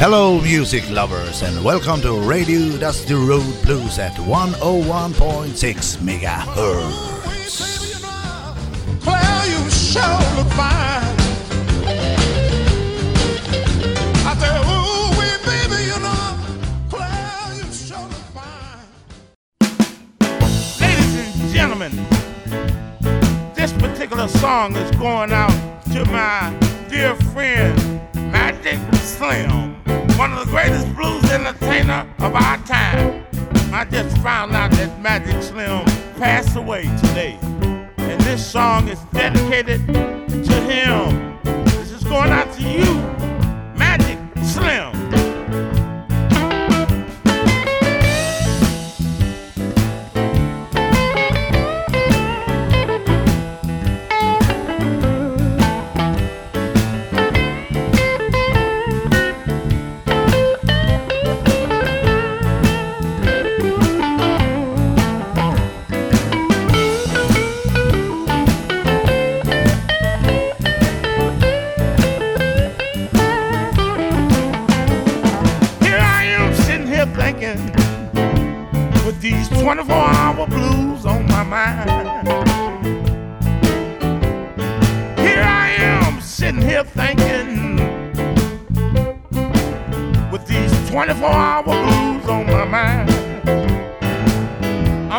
Hello, music lovers, and welcome to Radio Dusty Road Blues at 101.6 megahertz. Claire, you sure look fine. I said, ooh, baby, you know, Claire, you sure look fine. Ladies and gentlemen, this particular song is going out to my dear friend, Magic Slim, one of the greatest blues entertainer of our time. I just found out that Magic Slim passed away today. And this song is dedicated to him. This is going out to you,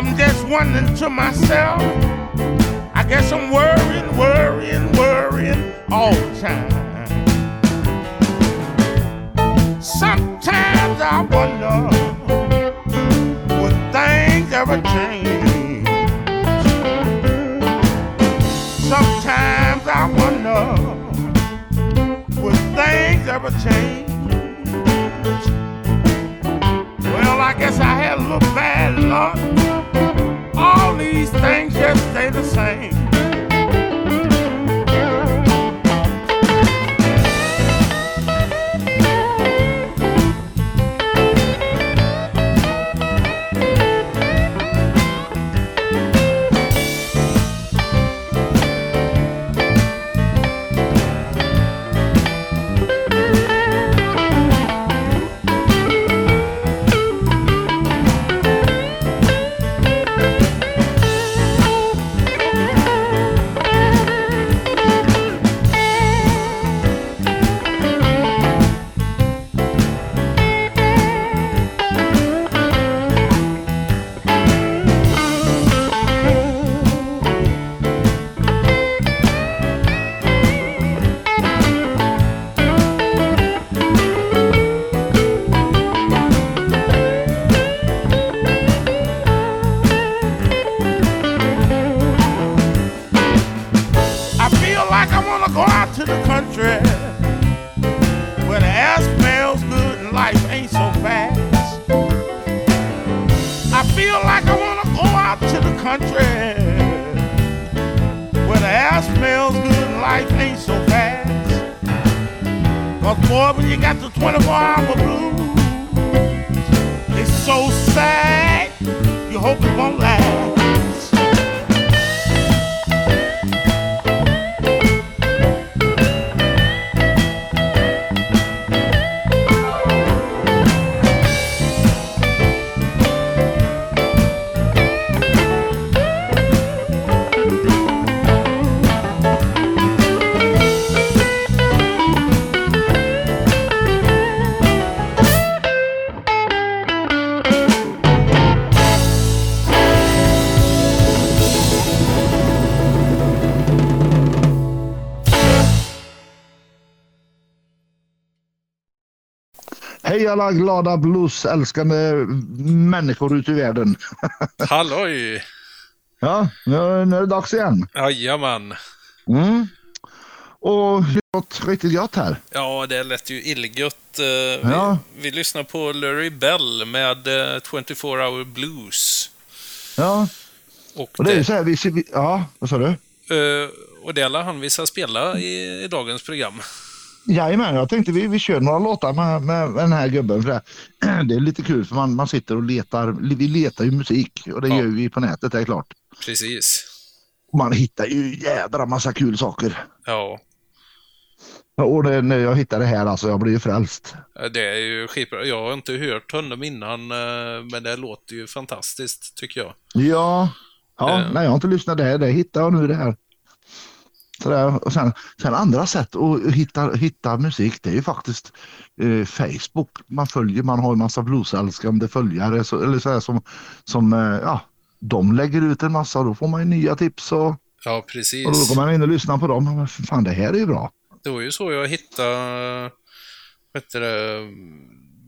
I'm just wondering to myself, I guess I'm worrying, worrying, worrying all the time. Sometimes I wonder would things ever change. Sometimes I wonder would things ever change. Well, I guess I had a little bad luck. These things just stay the same. Cause boy, when you got the 24 hour blues, it's so sad, you hope it won't last. Hej alla glada bluesälskande människor ute i världen. Halloj! Ja, nu, nu är det dags igen. Jajamän. Mm. Och det gått riktigt gott här. Ja, det lät ju illgött. Eh, Ja. Vi, vi lyssnar på Larry Bell med eh, 24 Hour Blues. Ja, Och och det är ju det, så här, vi, vi, ja, vad sa du? eh, och det lär han visa spela i, i dagens program. Jajamän, jag tänkte vi, vi kör några låtar med, med den här gubben. För det, det är lite kul för man, man sitter och letar, vi letar ju musik och det Ja. gör vi på nätet, det är klart. Precis. Man hittar ju jädra massa kul saker. Ja. Och det, när jag hittade det här, alltså, jag blev ju frälst. Det är ju skitbra. Jag har inte hört honom innan, eh, men det låter ju fantastiskt, tycker jag. Ja, ja Eh. nej, jag har inte lyssnat det här. Det hittade jag nu det här. Sådär. Och sen, sen andra sätt att hitta, hitta musik, det är ju faktiskt eh, Facebook. Man följer, man har en massa bluesälskande följare så, eller så här, som, som eh, ja, de lägger ut en massa då får man ju nya tips och, Ja, och då precis. går man in och lyssnar på dem. Men fan, det här är ju bra. Det var ju så jag hittade, vet du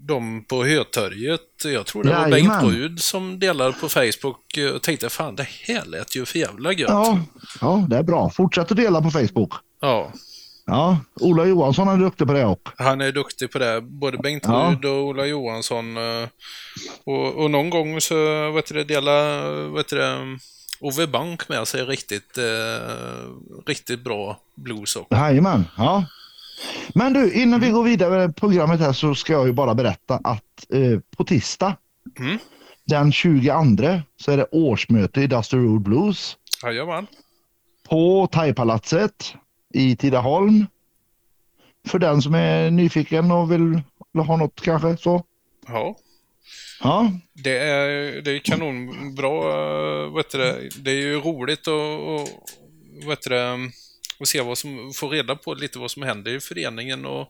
de på Hötorget. Jag tror det var Jajamän. Bengt Rud som delade på Facebook och tänkte fan det här lät ju för jävla gött. Ja, ja, det är bra. Fortsätt att dela på Facebook. Ja, Ja, Ola Johansson är duktig på det också. han är duktig på det. Både Bengt Ja. Rud och Ola Johansson. eh, Och, och någon gång så vet du dela vet du Ove Bank med sig riktigt, eh, riktigt bra blues också. Jajamän, ja. Men du, innan vi går vidare med programmet här så ska jag ju bara berätta att eh, på tisdag Mm. den 22 så är det årsmöte i Dusty Road Blues Jajamän. på Thaipalatset i Tidaholm. För den som är nyfiken och vill, vill ha något kanske så. Ja. Ja, Det är, det är kanonbra, eh, vet du det. är ju roligt att, och, vet du att se vad som, få reda på lite vad som händer i föreningen och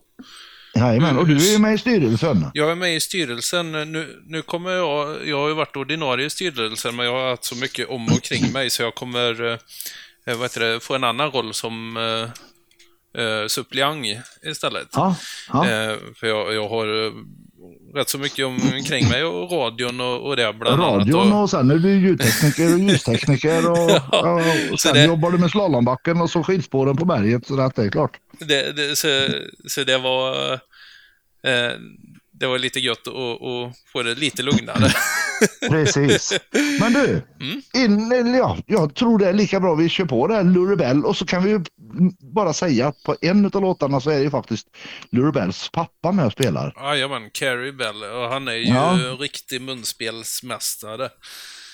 jajamän. Och du är ju med i styrelsen. jag är med i styrelsen. Nu, nu kommer jag, jag har ju varit ordinarie i styrelsen men jag har haft så mycket om och kring mig så jag kommer, eh, vad heter det, få en annan roll som eh, eh, suppleant istället. Ja, ja. Eh, för jag, jag har eh, rätt så mycket omkring mig och radion och, och det bland annat. Radion Och, sen är du ljudtekniker och ljustekniker och, ja, och sen det- jobbar du med slalombacken och så skidspåren på berget så det är klart. det, det, så, så det var eh, det var lite gött att, få det lite lugnare. Precis. Men du, Mm. in, ja, jag tror det är lika bra vi kör på det här Luribell och så kan vi bara säga att på en av låtarna så är det ju faktiskt Luribells pappa med och spelar. Jajamän, Carrie Bell. Och han är ju Ja. riktig munspelsmästare.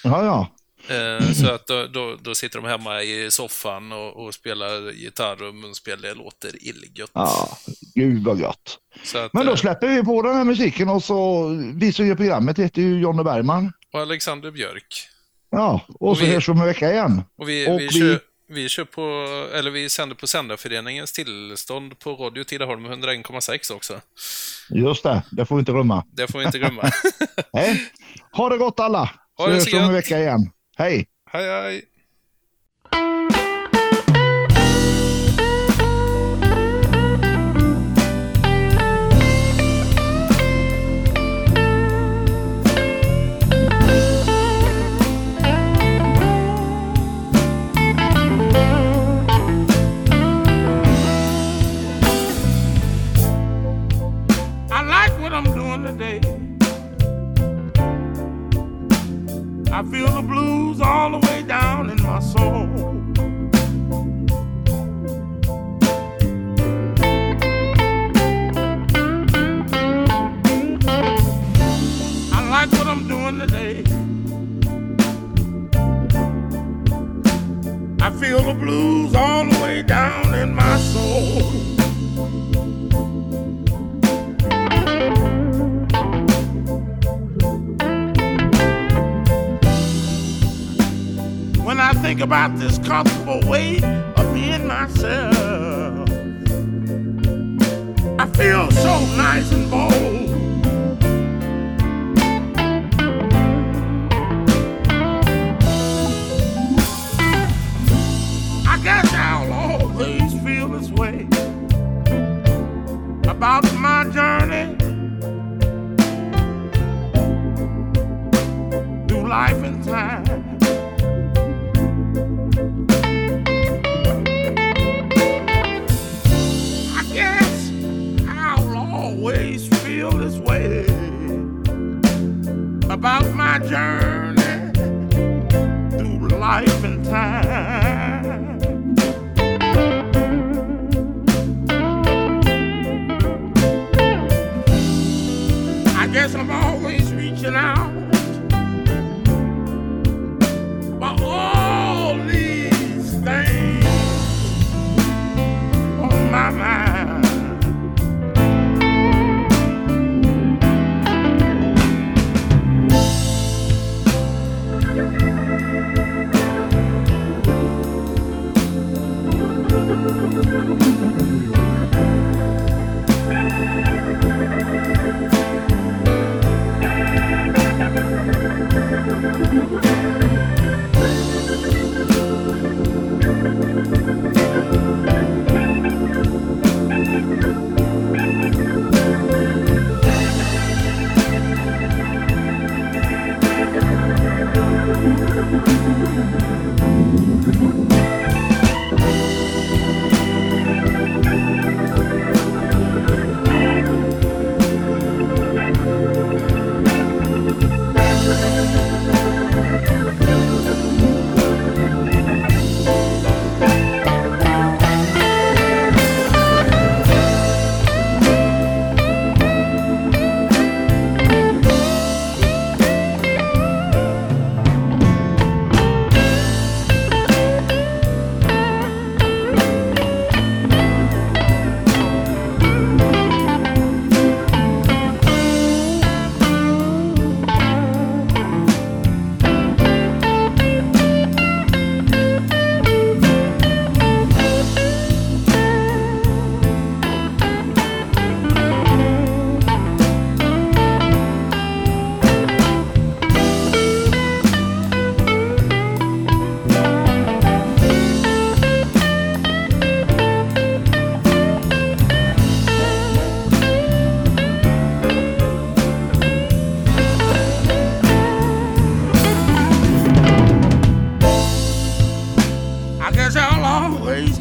Ja, ja. Eh, så att då, då, då sitter de hemma i soffan och, och spelar gitarr och munspel. Det låter illgött. Ja, gud vad gött. Att, Men då eh, släpper vi på den här musiken och så, vi som gör programmet heter ju Jonny Bergman. och Alexander Björk. Ja, och, Och så vi- hörs vi om en vecka igen. Och vi, Och vi, vi- Kör, vi kör på, eller vi sänder på Sändarföreningens tillstånd på Radio Tidaholm 101,6 också. Just det, det får vi inte glömma. Det får vi inte glömma. Ha det gott alla! Ha Så hörs vi om en vecka igen. Hej! hej, hej!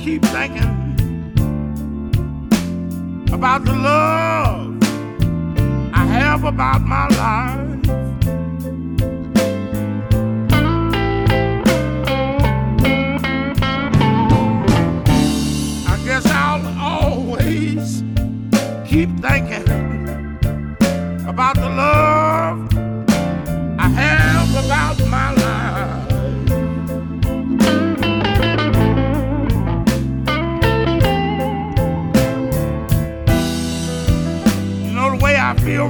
keep thinking about the love I have about my life. I guess I'll always keep thinking about the love.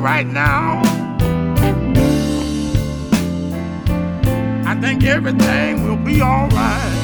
Right now? I think everything will be alright.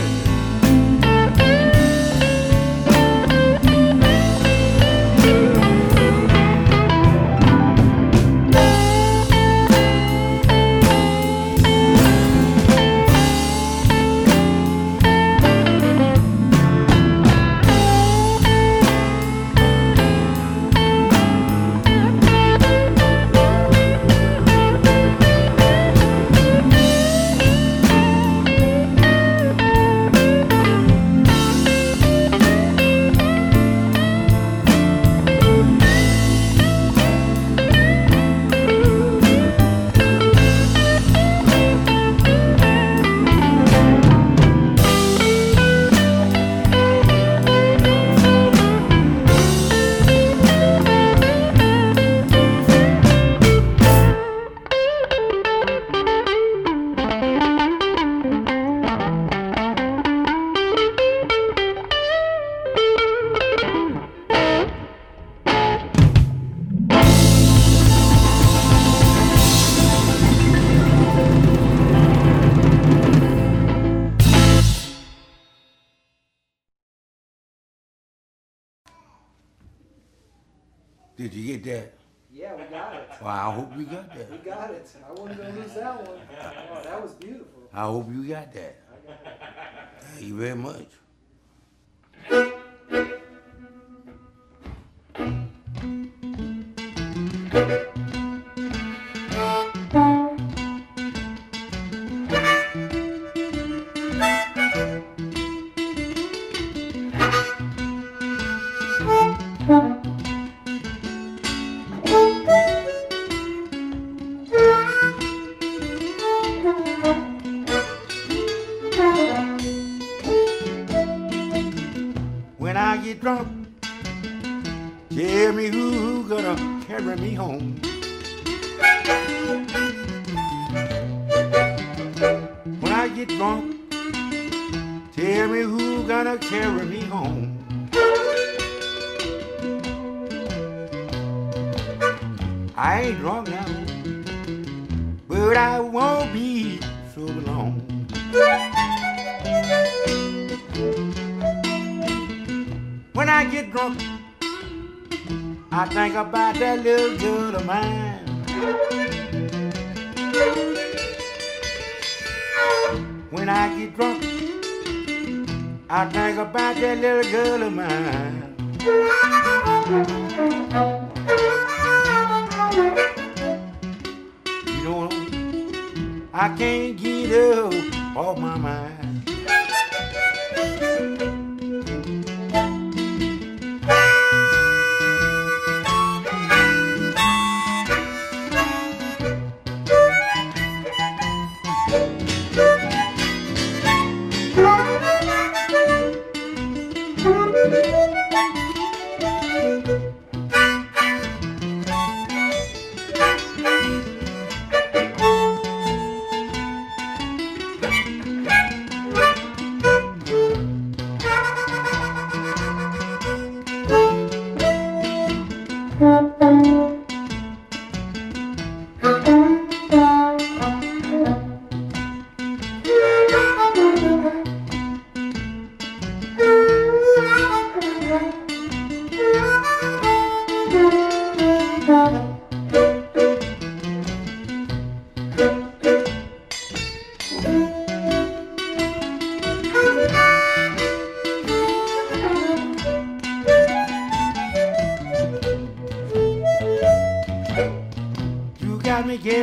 Did you get that? Yeah, we got it. Well, I hope you got that. We got it. I wasn't gonna lose that one. Oh, that was beautiful. I hope you got that. Thank you very much. When who gonna carry me home. When I get drunk, tell me who gonna carry me home. I ain't drunk now, but I won't be so long. When I get drunk, I think about that little girl of mine. When I get drunk, I think about that little girl of mine. You know, I can't get her off my mind.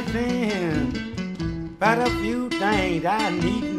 Guessing a few things I need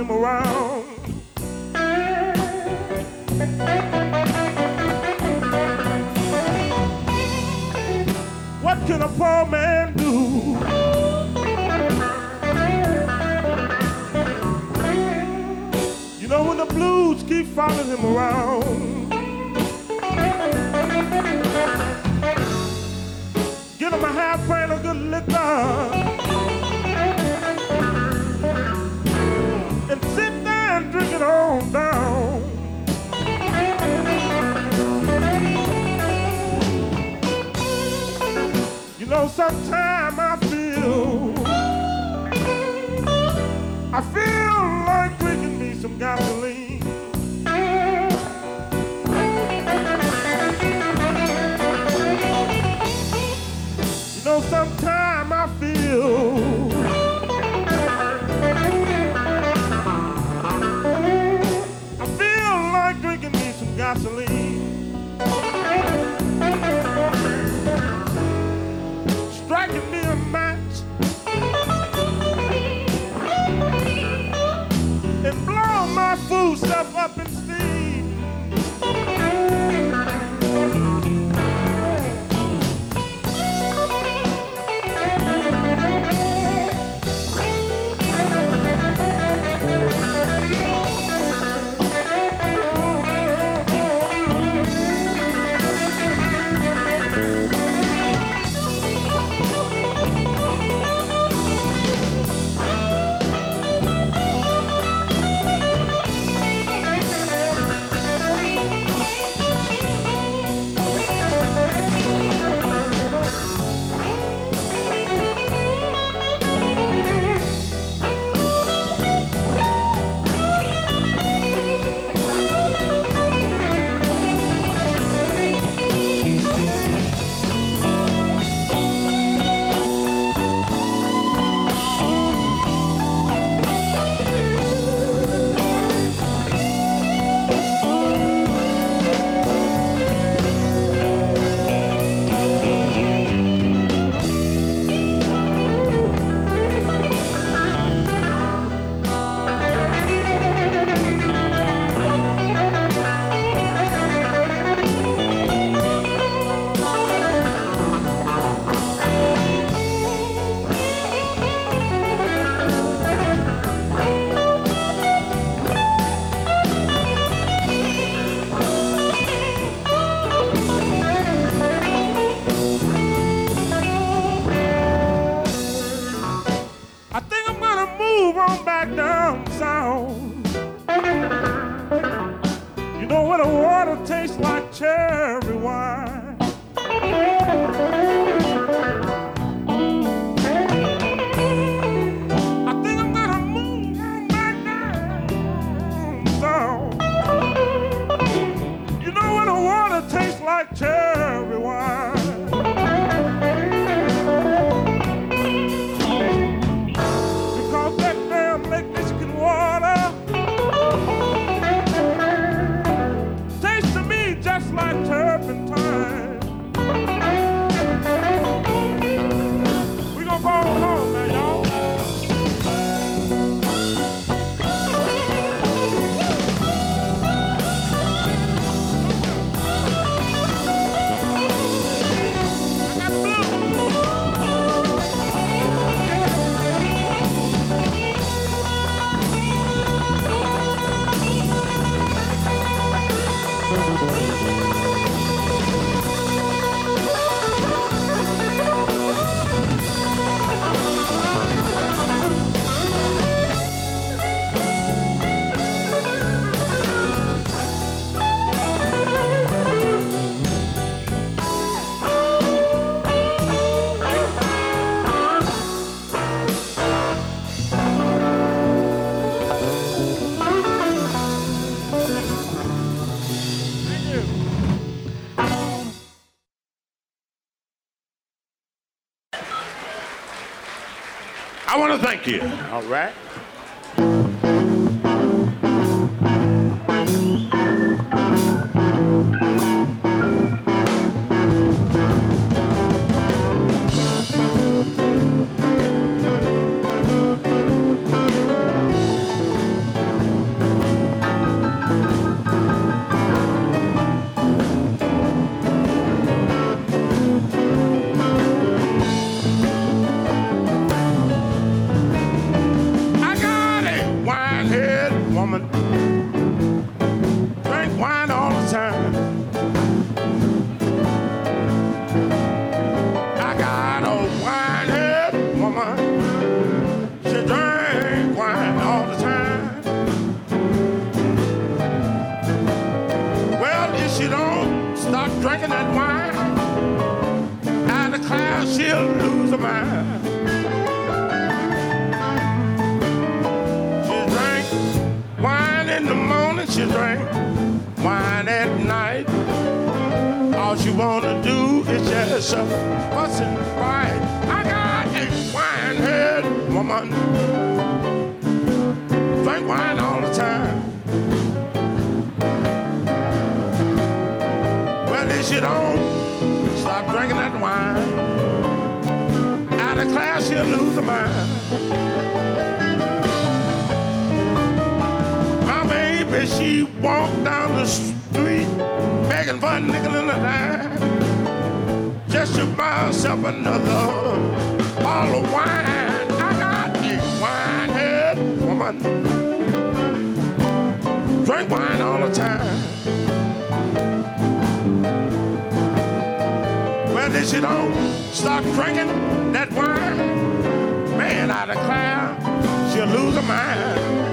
him around. sometimes I feel. I feel like drinking me some gospel tastes like cherry wine. Thank you. All right. Wine, out of class she'll lose her mind. My baby, she walked down the street begging for a nickel and a dime just to buy herself another bottle of wine. I got a wine-head woman, drink wine all the time. If she don't stop drinking that wine, man, I declare she'll lose her mind.